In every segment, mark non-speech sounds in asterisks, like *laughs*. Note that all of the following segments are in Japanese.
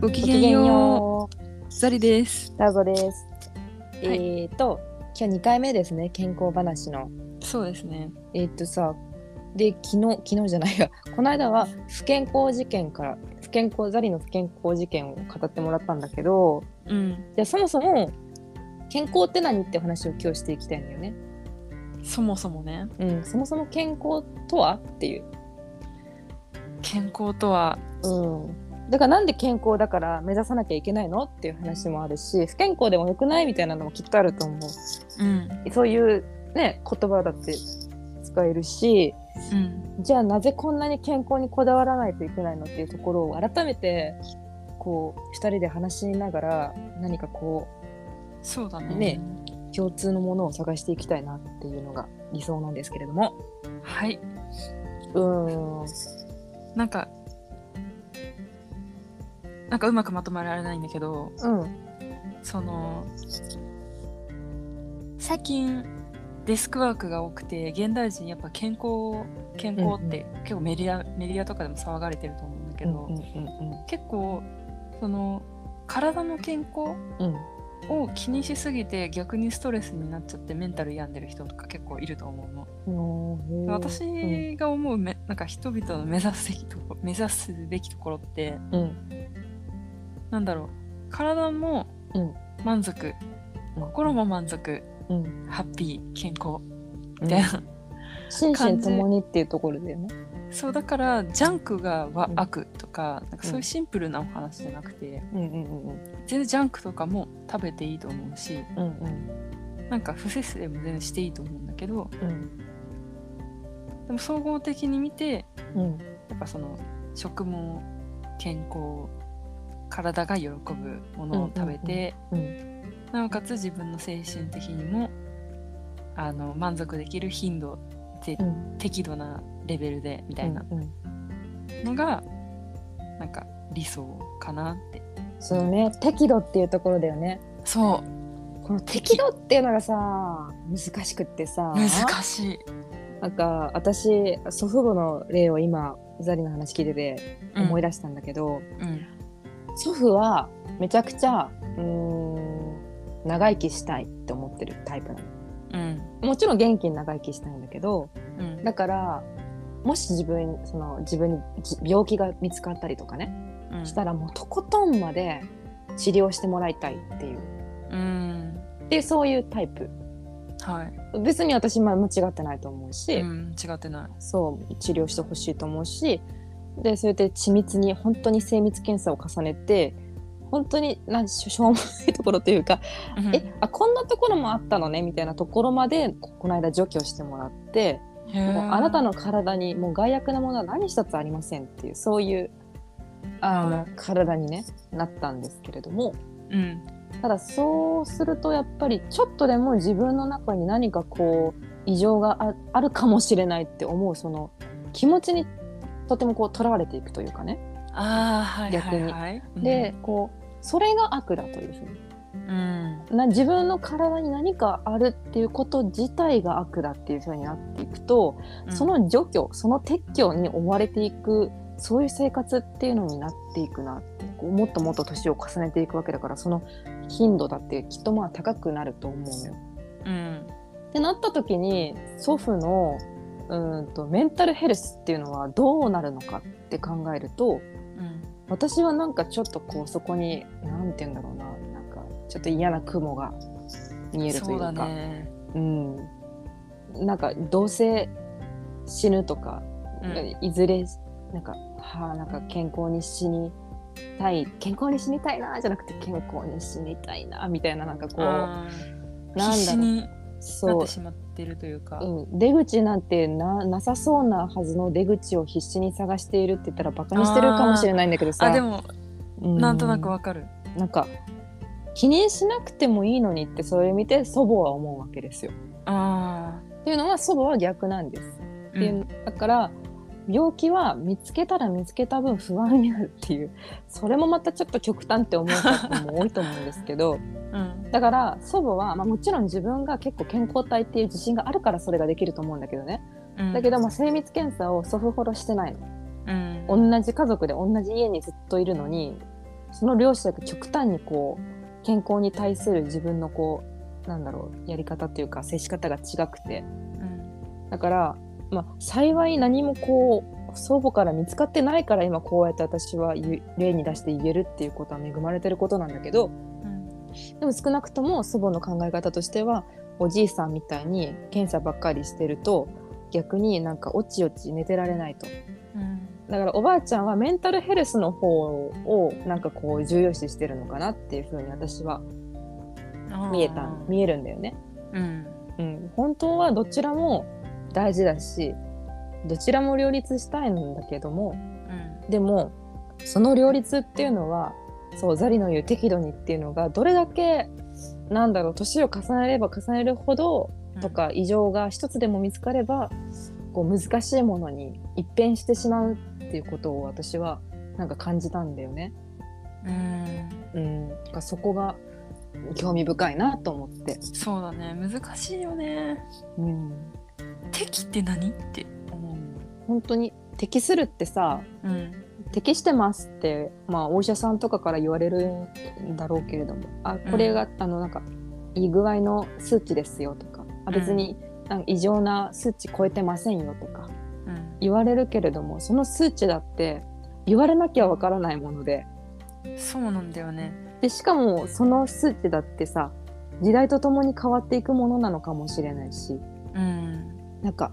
ごきげんよう。ザリです。ダーゴです。はいえっ、と今日2回目ですね健康話の。そうですね。えっ、とさで昨日昨日じゃないや *laughs* この間は不健康事件から不健康ザリの不健康事件を語ってもらったんだけどうん。じゃあそもそも健康って何って話を今日していきたいんだよね。そもそもね、うん、そもそも健康とはっていう。健康とは、うん、だからなんで健康だから目指さなきゃいけないのっていう話もあるし不健康でもよくないみたいなのもきっとあると思うん。うそういうね言葉だって使えるしうん。じゃあなぜこんなに健康にこだわらないといけないのっていうところを改めてこう2人で話しながら何かこそうだね。ねう共通のものを探していきたいなっていうのが理想なんですけれどもはい。うーんなんか、なんかうまくまとめられないんだけど、うん。その、最近、デスクワークが多くて、現代人やっぱ健康、健康って結構メディア、メディアとかでも騒がれてると思うんだけど、うんうん結構、その、体の健康うんを気にしすぎて逆にストレスになっちゃってメンタル病んでる人とか結構いると思うの。うん。うん。私が思うめなんか人々の目指すべきとこ目指すべきところってうんなんだろう。体もうん。満足、心も満足。うん。ハッピー。健康。みたいな、心身ともにっていうところだよね。そうだからジャンクが悪とかなんかそういうシンプルなお話じゃなくて、うんうんうん全然ジャンクとかも食べていいと思うしうんうん。なんか不節制も全然していいと思うんだけどうん。でも総合的に見てうん。やっぱその食も健康体が喜ぶものを食べて、うん。なおかつ自分の精神的にもあの満足できる頻度で、うん。適度なレベルでみたいな。うんのが、なんか理想かなって。そうね。適度っていうところだよね。そう。この適度っていうのがさ難しくってさ。難しい、なんか私祖父母の例を今ザリの話聞いてて思い出したんだけど、うん祖父はめちゃくちゃうーん長生きしたいって思ってるタイプなの。うん。もちろん元気に長生きしたいんだけどうん。だからもし自分その自分にじ病気が見つかったりとかねうん。したらもうとことんまで治療してもらいたいっていう。うん。でそういうタイプ。はい、別に私まあ間違ってないと思うし、うん、違ってない。そう治療してほしいと思うしでそれで緻密に本当に精密検査を重ねて本当になんしょしょうもないところというか、うん。えあこんなところもあったのねみたいなところまでここの間除去してもらってもうあなたの体にもう害悪なものは何一つありませんっていうそういうあの、はい。体に、ね、なったんですけれども。うん。ただそうするとやっぱりちょっとでも自分の中に何かこう異常がああるかもしれないって思うその気持ちにとてもこうとらわれていくというかね、ああはい逆にはい。はいでこうそれが悪だというふうに。うん。な自分の体に何かあるっていうこと自体が悪だっていうふうになっていくと、うん。その除去その撤去に追われていくそういう生活っていうのになっていくなってこうもっともっと年を重ねていくわけだからその頻度だってきっとまあ高くなると思うのよ。うん。ってなった時に祖父のうーんとメンタルヘルスっていうのはどうなるのかって考えるとうん私はなんかちょっとこうそこに何て言うんだろうななんかちょっと嫌な雲が見えるといそううかだね。うん、なんかどうせ死ぬとか、うん。いずれなんかはあなんか健康に死にたい健康に死にたいなじゃなくて健康に死にたいなみたいななんかこうなんだろう必死になっそう。てしまってるというか、うん、出口なんてななさそうなはずの出口を必死に探しているって言ったらバカにしてるかもしれないんだけどさ。あでもうなんとなくわかる。なんか気にしなくてもいいのにってそれを見て祖母は思うわけですよ。あっていうのは祖母は逆なんです。あ、っていうだから病気は見つけたら見つけた分不安になるっていうそれもまたちょっと極端って思う方も多いと思うんですけどうん。だから祖母は、まあ、もちろん自分が結構健康体っていう自信があるからそれができると思うんだけどね。うん、だけど、まあ、精密検査を祖父ほどしてないの。うん、同じ家族で同じ家にずっといるのにその両者が極端にこう健康に対する自分のこうなんだろうやり方っていうか接し方が違くて。うん。だから、まあ、幸い何もこう祖母から見つかってないから今こうやって私は例に出して言えるっていうことは恵まれてることなんだけどうんでも少なくとも祖母の考え方としてはおじいさんみたいに検査ばっかりしてると逆になんかおちおち寝てられないと。うんだからおばあちゃんはメンタルヘルスの方をなんかこう重要視してるのかなっていうふうに私は見えた見えるんだよね。うんうん、本当はどちらも大事だしどちらも両立したいんだけどもうん。でもその両立っていうのはそうザリの言う適度にっていうのがどれだけなんだろう年を重ねれば重ねるほどとか異常が一つでも見つかればこう難しいものに一変してしまうっていうことを私はなんか感じたんだよね。うん。うん、だからそこが興味深いなと思って。そうだね。難しいよね。うん、敵って何って。思う本当に適するってさうん。適してますって、まあ、お医者さんとかから言われるんだろうけれどもあこれが、あのなんかいい具合の数値ですよとかあ別に、なんか異常な数値超えてませんよとかうん。言われるけれどもその数値だって言われなきゃわからないもので。そうなんだよね。でしかもその数値だってさ時代とともに変わっていくものなのかもしれないし。うんなんか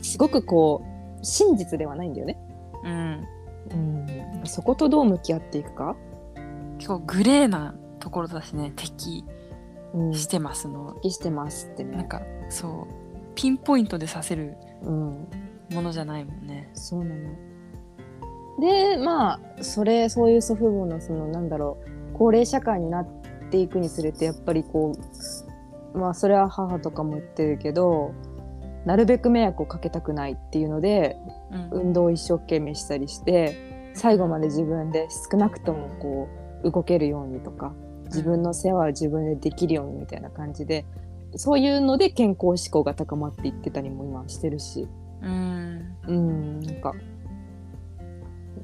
すごくこう真実ではないんだよね。うん。うん、そことどう向き合っていくか、結構グレーなところだしね。敵うん、してますの。適してますってね。なんかそう。ピンポイントでさせるうん、ものじゃないもんね。そうなの。でまあそれそういう祖父母のそのなんだろう高齢社会になっていくにつれてやっぱりこうまあそれは母とかも言ってるけどなるべく迷惑をかけたくないっていうのでうん。運動を一生懸命したりして最後まで自分で少なくともこう動けるようにとか自分の世話を自分でできるようにみたいな感じでそういうので健康志向が高まっていってたりも今してるし。うん。うんなんか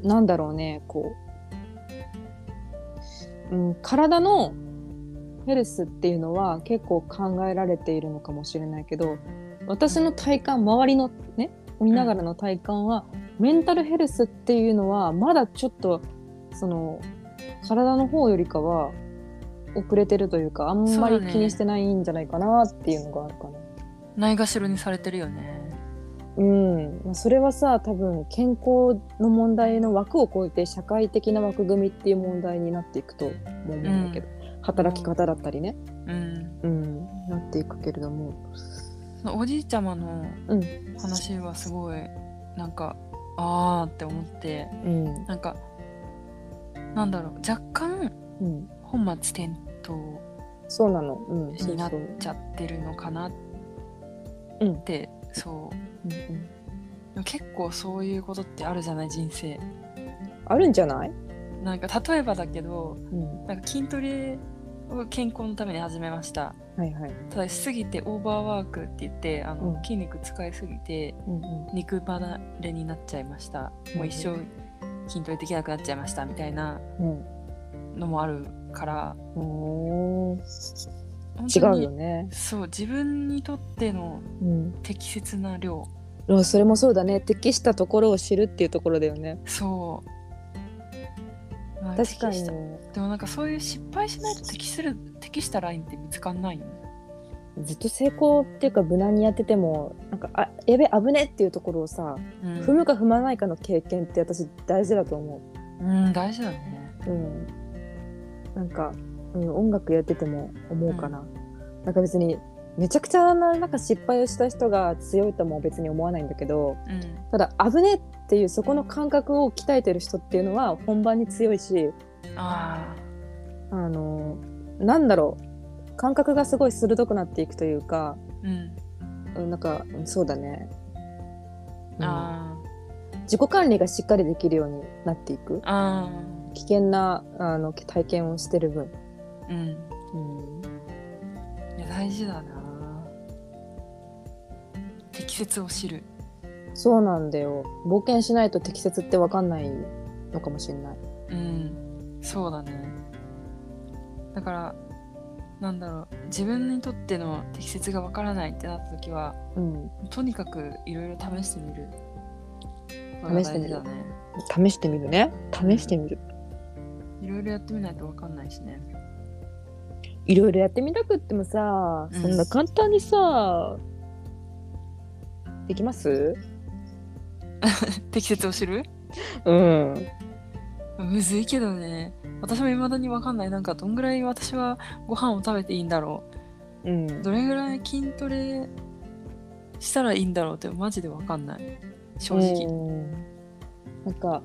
なんだろうねこう、うん、体のヘルスっていうのは結構考えられているのかもしれないけど私の体感周りのね見ながらの体感は、メンタルヘルスっていうのはまだちょっとその体の方よりかは遅れてるというかあんまり気にしてないんじゃないかなっていうのがあるかな。ないがしろにされてるよね。うん、まあそれはさ多分健康の問題の枠を超えて社会的な枠組みっていう問題になっていくとも思うんだけど、働き方だったりね、うん。うん、なっていくけれども、そのおじいちゃまのうん。話はすごいなんかあーって思ってうん。なんかなんだろう若干うん、本末転倒そうなの、うん、になっちゃってるのかなうん。って、そう。うんうん、結構そういうことってあるじゃない人生。あるんじゃない、なんか例えばだけどうん、なんか筋トレを健康のために始めました。はいはい、ただしすぎてオーバーワークって言ってあの、うん。筋肉使いすぎてうんうん。肉離れになっちゃいました、もう一生筋トレできなくなっちゃいましたみたいなうん。のもあるから。うー。ん本違うよね、そう自分にとってのうん、適切な量。あそれもそうだね。適したところを知るっていうところだよね。そう、まあ確かにでもなんかそういう失敗しないと適する適したラインって見つかんないよねずっと成功っていうか無難にやっててもなんかあやべ危ねっていうところをさうん踏むか踏まないかの経験って私大事だと思うん大事だねう。うん。なんか、うん、音楽やってても思うかな。なんか別にめちゃくちゃななんか失敗をした人が強いとも別に思わないんだけどうんただ危ねっていうそこの感覚を鍛えてる人っていうのは本番に強いしああのなんだろう。感覚がすごい鋭くなっていくというか、あうん。うん、なんかうんそうだね、うん。あ自己管理がしっかりできるようになっていく。ー。あ危険なあの体験をしてる分、ーうん。うん、いや大事だな。適切を知る。そうなんだよ。冒険しないと適切って分かんないのかもしれない、うんそうだね。だからなんだろう。自分にとっての適切がわからないってなった時はうん、とにかくいろいろ試してみる。試してみる。試してみるね。試してみる。いろいろやってみないとわかんないしね。いろいろやってみたくってもさ、うん。そんな簡単にさできます？*laughs* 適切を知る？うん。むずいけどね私も未だにわかんない。なんかどんぐらい私はご飯を食べていいんだろう。ん。うどれぐらい筋トレしたらいいんだろうってマジでわかんない。正直。うん。なんか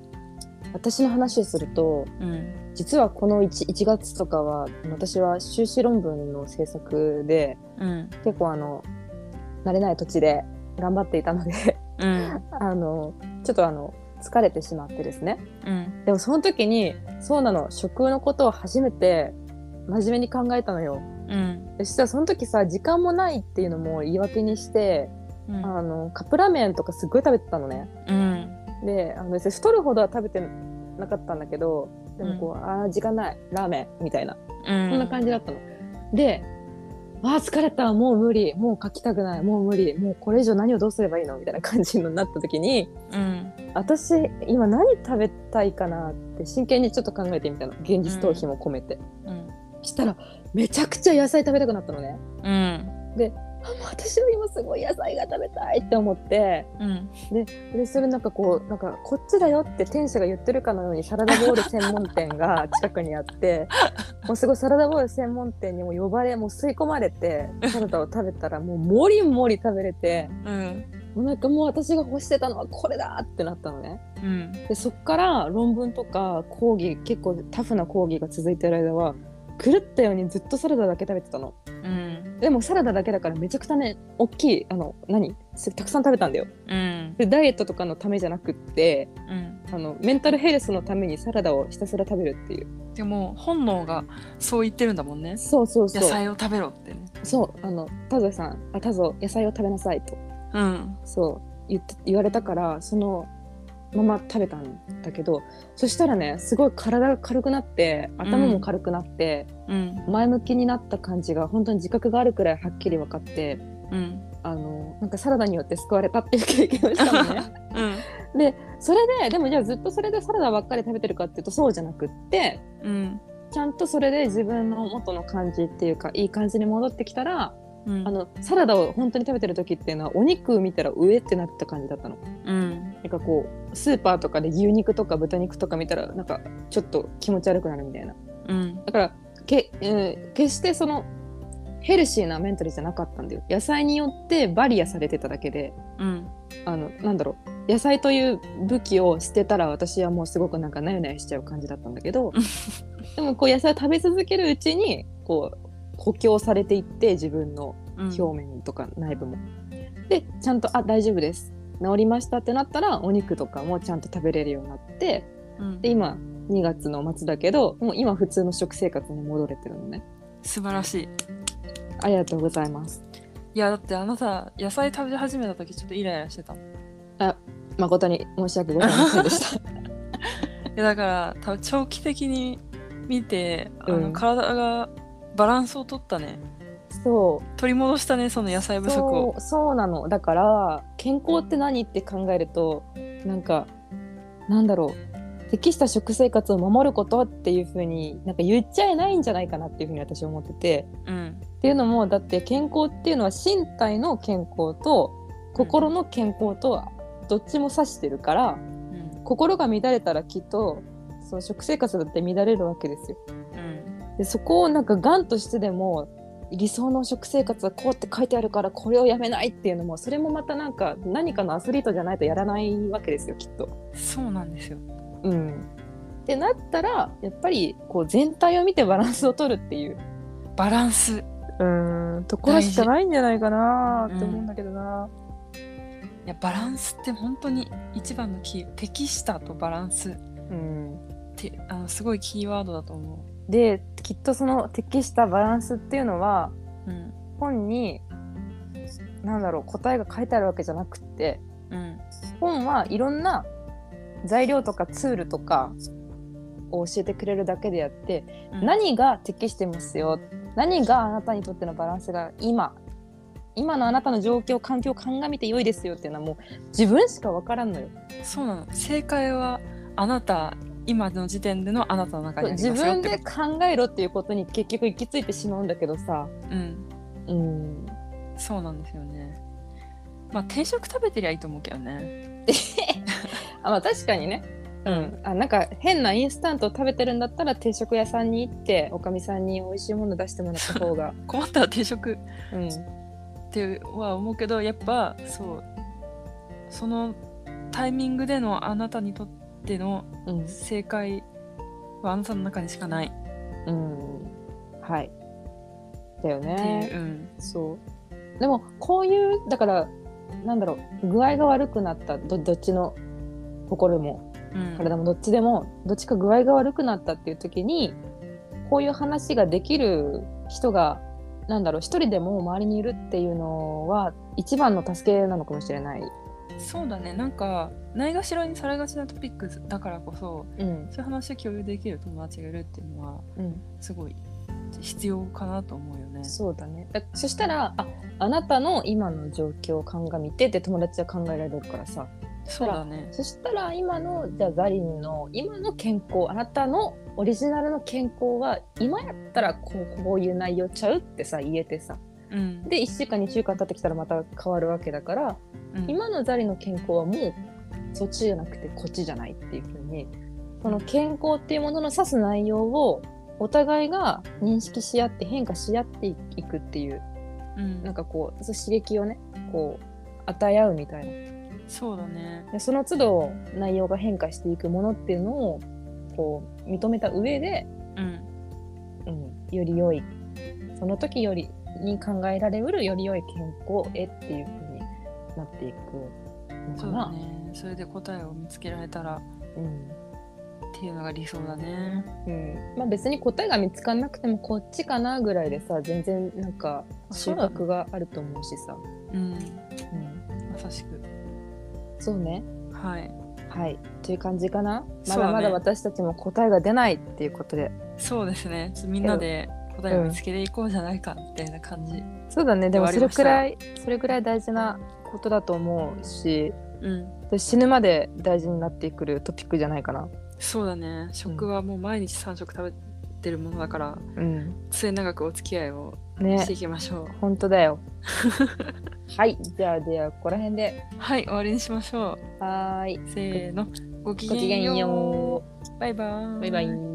私の話をするとうん。実はこの 1, 1月とかは私は修士論文の制作でうん。結構あの慣れない土地で頑張っていたのでうん。*laughs* あのちょっとあの疲れてしまってですね。うん。でもその時にそうなの。食のことを初めて真面目に考えたのよ。うん。そしたらその時さ時間もないっていうのも言い訳にしてうん。あのカップラーメンとかすっごい食べてたのね。うん。であの別に太るほどは食べてなかったんだけどでもこう、あー時間ない。ラーメンみたいな。うん。そんな感じだったの。であー疲れた。もう無理。もう書きたくない。もう無理。もうこれ以上何をどうすればいいの？みたいな感じになった時にうん私今何食べたいかなって真剣にちょっと考えてみたの。現実逃避も込めて、うん。したらめちゃくちゃ野菜食べたくなったのね。うん。あもう私は今すごい野菜が食べたいって思って。うん。でそれなんかこうなんかこっちだよって店主が言ってるかのようにサラダボウル専門店が *laughs* 近くにあってもうすごいサラダボウル専門店にも呼ばれもう吸い込まれてサラダを食べたらもうもりもり食べれてうんもうなんかもう私が欲してたのはこれだってなったのね。うん。でそっから論文とか講義結構タフな講義が続いてる間は狂ったようにずっとサラダだけ食べてたの。うん。でもサラダだけだからめちゃくちゃね大きいあの何？すたくさん食べたんだよ。うん。でダイエットとかのためじゃなくってうん。あのメンタルヘルスのためにサラダをひたすら食べるっていう。でも本能がそう言ってるんだもんね。そうそうそう。野菜を食べろってね。そう。あのタゾさんあタゾ野菜を食べなさいとうん。そう言って言われたからそのまま食べたんだけどそしたらねすごい体が軽くなって頭も軽くなって、うん。前向きになった感じが本当に自覚があるくらいはっきり分かってうん。あのなんかサラダによって救われたっていう経験をしたのね。*laughs* うん。でそれででもじゃあずっとそれでサラダばっかり食べてるかっていうとそうじゃなくってうん。ちゃんとそれで自分の元の感じっていうかいい感じに戻ってきたらうんあのサラダを本当に食べてる時っていうのはお肉見たら上ってなった感じだったの。うんなんかこうスーパーとかで牛肉とか豚肉とか見たらなんかちょっと気持ち悪くなるみたいな。うんだからけ、えー決してそのヘルシーなメンタルじゃなかったんだよ。野菜によってバリアされてただけでうんあのなんだろう野菜という武器を捨てたら私はもうすごくなんかなよなよしちゃう感じだったんだけど *laughs* でもこう野菜を食べ続けるうちにこう補強されていって自分のうん表面とか内部も。でちゃんと「あ大丈夫です治りました」ってなったらお肉とかもちゃんと食べれるようになってうんで今2月の末だけどもう今普通の食生活に戻れてるのね。素晴らしいありがとうございます。いやだってあなた野菜食べ始めた時ちょっとイライラしてたもんい誠に申し訳ございませんでした。*laughs* やだから多分長期的に見てあの、うん体がバランスを取ったね。そう。取り戻したねその野菜不足を。そうなの。だから健康って何って考えるとなんかなんだろう。適した食生活を守ることっていう風になんか言っちゃえないんじゃないかなっていう風に私は思ってて。うん。っていうのもだって健康っていうのは身体の健康と心の健康とどっちも指してるからうん。心が乱れたらきっとその食生活だって乱れるわけですよ。うんでそこをなんかがんとしてでも理想の食生活はこうって書いてあるからこれをやめないっていうのもそれもまたなんか何かのアスリートじゃないとやらないわけですよきっと。そうなんですよ。うん、ってなったらやっぱりこう全体を見てバランスを取るっていう。バランス。うん。ところしかないんじゃないかなって思うんだけどな。いやバランスって本当に一番のキー適したとバランスっうん、てあのすごいキーワードだと思できっとその適したバランスっていうのはううん。本になんだろう答えが書いてあるわけじゃなくってうん。本はいろんな材料とかツールとかを教えてくれるだけであって、うん。何が適してますよ何があなたにとってのバランスが今今のあなたの状況環境を鑑みて良いですよっていうのはもう自分しか分からんのよ。そうなの。正解はあなた今の時点でのあなたの中に自ますよっ分で考えろっていうことに結局行き着いてしまうんだけどさ。とうん。うん。そうなんですよね。まあ定食食べてりゃいいと思うけどね。*laughs* あまあ確かにね。うん、あなんか変なインスタントを食べてるんだったら定食屋さんに行っておかみさんに美味しいもの出してもらった方が、*laughs* 困ったら定食。うん、っては思うけどやっぱそう。そのタイミングでのあなたにとってのうん。正解はあなたの中にしかない。うん。はい。だよってねいう、うん、そう。でもこういうだからなんだろう具合が悪くなったどどっちの心もうん、体もどっちでもどっちか具合が悪くなったっていう時にこういう話ができる人がなんだろう一人でも周りにいるっていうのは一番の助けなのかもしれない。そうだね。なんかないがしろにされがちなトピックだからこそうん。そういう話を共有できる友達がいるっていうのはうん、すごい必要かなと思うよね。そうだね。だそしたらああなたの今の状況を鑑みてって友達は考えられるからさ。そうだね。そしたら今のじゃあザリンの今の健康あなたのオリジナルの健康は今やったらこうこういう内容ちゃうってさ言えてさ。うん、で1週間2週間経ってきたらまた変わるわけだからうん。今のザリの健康はもうそっちじゃなくてこっちじゃないっていう風にその健康っていうものの指す内容をお互いが認識し合って変化し合っていくっていううん。なんかこう刺激をねこう与え合うみたいな。そうだね。でその都度内容が変化していくものっていうのをこう認めた上で、うん、うん、より良い。その時よりに考えられうるより良い健康へっていう風になっていくのそうかなだ。ね。それで答えを見つけられたらうんっていうのが理想だね。うんまあ、別に答えが見つからなくてもこっちかなぐらいでさ全然なんか収穫があると思うしさ。うん、うん、まさしく。そうねはい。はいという感じかなまだまだ私たちも答えが出ないっていうことでそうですね。みんなで答えを見つけていこうじゃないかみたいな感じ。そうだねでもそれくらいそれくらい大事なことだと思うしうん。死ぬまで大事になってくるトピックじゃないかな。そうだね。食はもう毎日3食食べてるものだから、うん、末永くお付き合いをねしていきましょう。本当だよ。*laughs* はいじゃあではここら辺ではい、終わりにしましょはーい。う。せーの。ごきげんよよう。バイバーイ。バイバイ。